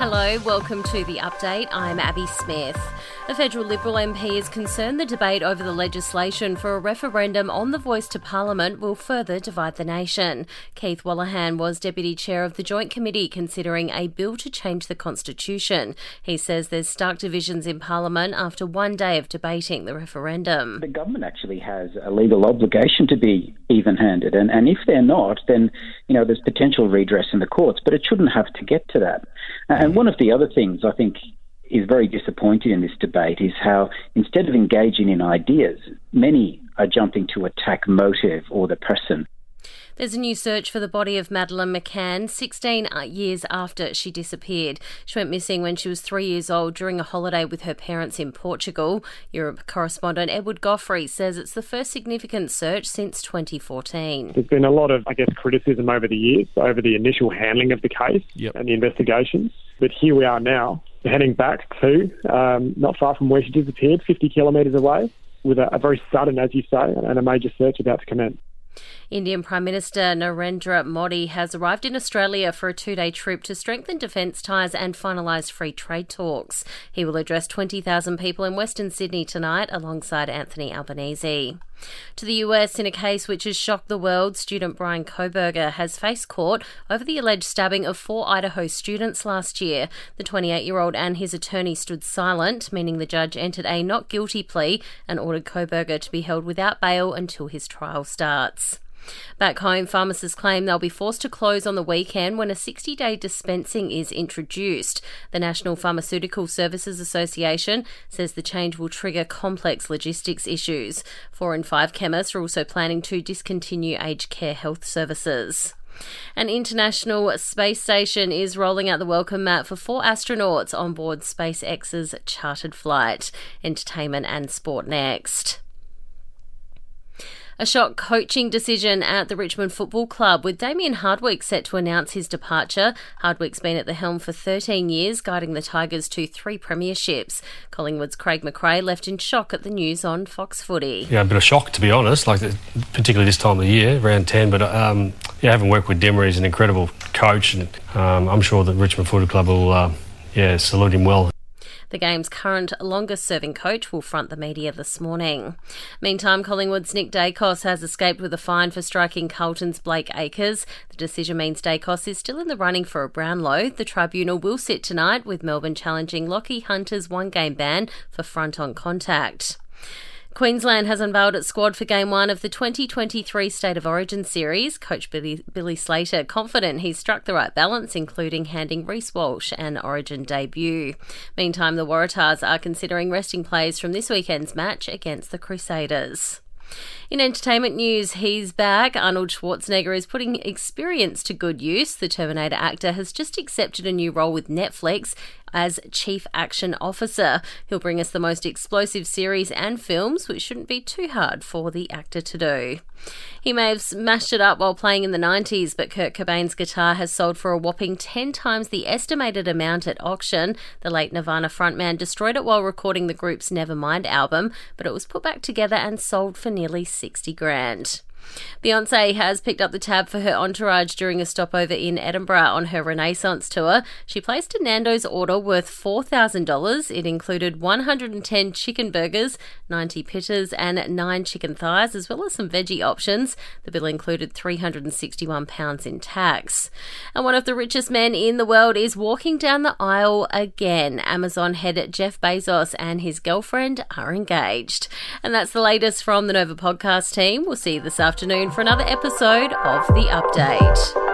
Hello, welcome to the update. I'm Abby Smith. A federal Liberal MP is concerned the debate over the legislation for a referendum on the voice to Parliament will further divide the nation. Keith Wolahan was Deputy Chair of the Joint Committee considering a bill to change the Constitution. He says there's stark divisions in Parliament after one day of debating the referendum. The government actually has a legal obligation to be even handed, and, and if they're not, then you know there's potential redress in the courts, but it shouldn't have to get to that. Uh, and one of the other things I think is very disappointing in this debate is how instead of engaging in ideas, many are jumping to attack motive or the person. There's a new search for the body of Madeleine McCann 16 years after she disappeared. She went missing when she was three years old during a holiday with her parents in Portugal. Europe correspondent Edward Goffrey says it's the first significant search since 2014. There's been a lot of, I guess, criticism over the years over the initial handling of the case yep. and the investigations. But here we are now, heading back to um, not far from where she disappeared, 50 kilometres away, with a, a very sudden, as you say, and a major search about to commence. Indian Prime Minister Narendra Modi has arrived in Australia for a two day trip to strengthen defence ties and finalise free trade talks. He will address 20,000 people in Western Sydney tonight alongside Anthony Albanese. To the US, in a case which has shocked the world, student Brian Kohberger has faced court over the alleged stabbing of four Idaho students last year. The 28 year old and his attorney stood silent, meaning the judge entered a not guilty plea and ordered Kohberger to be held without bail until his trial starts. Back home, pharmacists claim they'll be forced to close on the weekend when a 60 day dispensing is introduced. The National Pharmaceutical Services Association says the change will trigger complex logistics issues. Four in five chemists are also planning to discontinue aged care health services. An international space station is rolling out the welcome mat for four astronauts on board SpaceX's chartered flight. Entertainment and sport next. A shock coaching decision at the Richmond Football Club with Damien Hardwick set to announce his departure. Hardwick's been at the helm for 13 years, guiding the Tigers to three premierships. Collingwood's Craig McRae left in shock at the news on Fox Footy. Yeah, a bit of shock to be honest, like particularly this time of the year, round 10. But um, yeah, having worked with Dimmer, he's an incredible coach, and um, I'm sure that Richmond Football Club will uh, yeah salute him well. The game's current longest serving coach will front the media this morning. Meantime, Collingwood's Nick Daicos has escaped with a fine for striking Carlton's Blake Acres. The decision means Daicos is still in the running for a Brownlow. The tribunal will sit tonight with Melbourne challenging Lachie Hunter's one game ban for front on contact. Queensland has unveiled its squad for Game 1 of the 2023 State of Origin series. Coach Billy, Billy Slater confident he's struck the right balance, including handing Reece Walsh an Origin debut. Meantime, the Waratahs are considering resting players from this weekend's match against the Crusaders. In entertainment news, he's back. Arnold Schwarzenegger is putting experience to good use. The Terminator actor has just accepted a new role with Netflix as Chief Action Officer. He'll bring us the most explosive series and films, which shouldn't be too hard for the actor to do. He may have smashed it up while playing in the 90s, but Kurt Cobain's guitar has sold for a whopping 10 times the estimated amount at auction. The late Nirvana frontman destroyed it while recording the group's Nevermind album, but it was put back together and sold for nearly 60 grand. Beyonce has picked up the tab for her entourage during a stopover in Edinburgh on her Renaissance tour. She placed a Nando's order worth $4,000. It included 110 chicken burgers, 90 pittas, and 9 chicken thighs, as well as some veggie options. The bill included £361 in tax. And one of the richest men in the world is walking down the aisle again. Amazon head Jeff Bezos and his girlfriend are engaged. And that's the latest from the Nova podcast team. We'll see you this afternoon afternoon for another episode of The Update.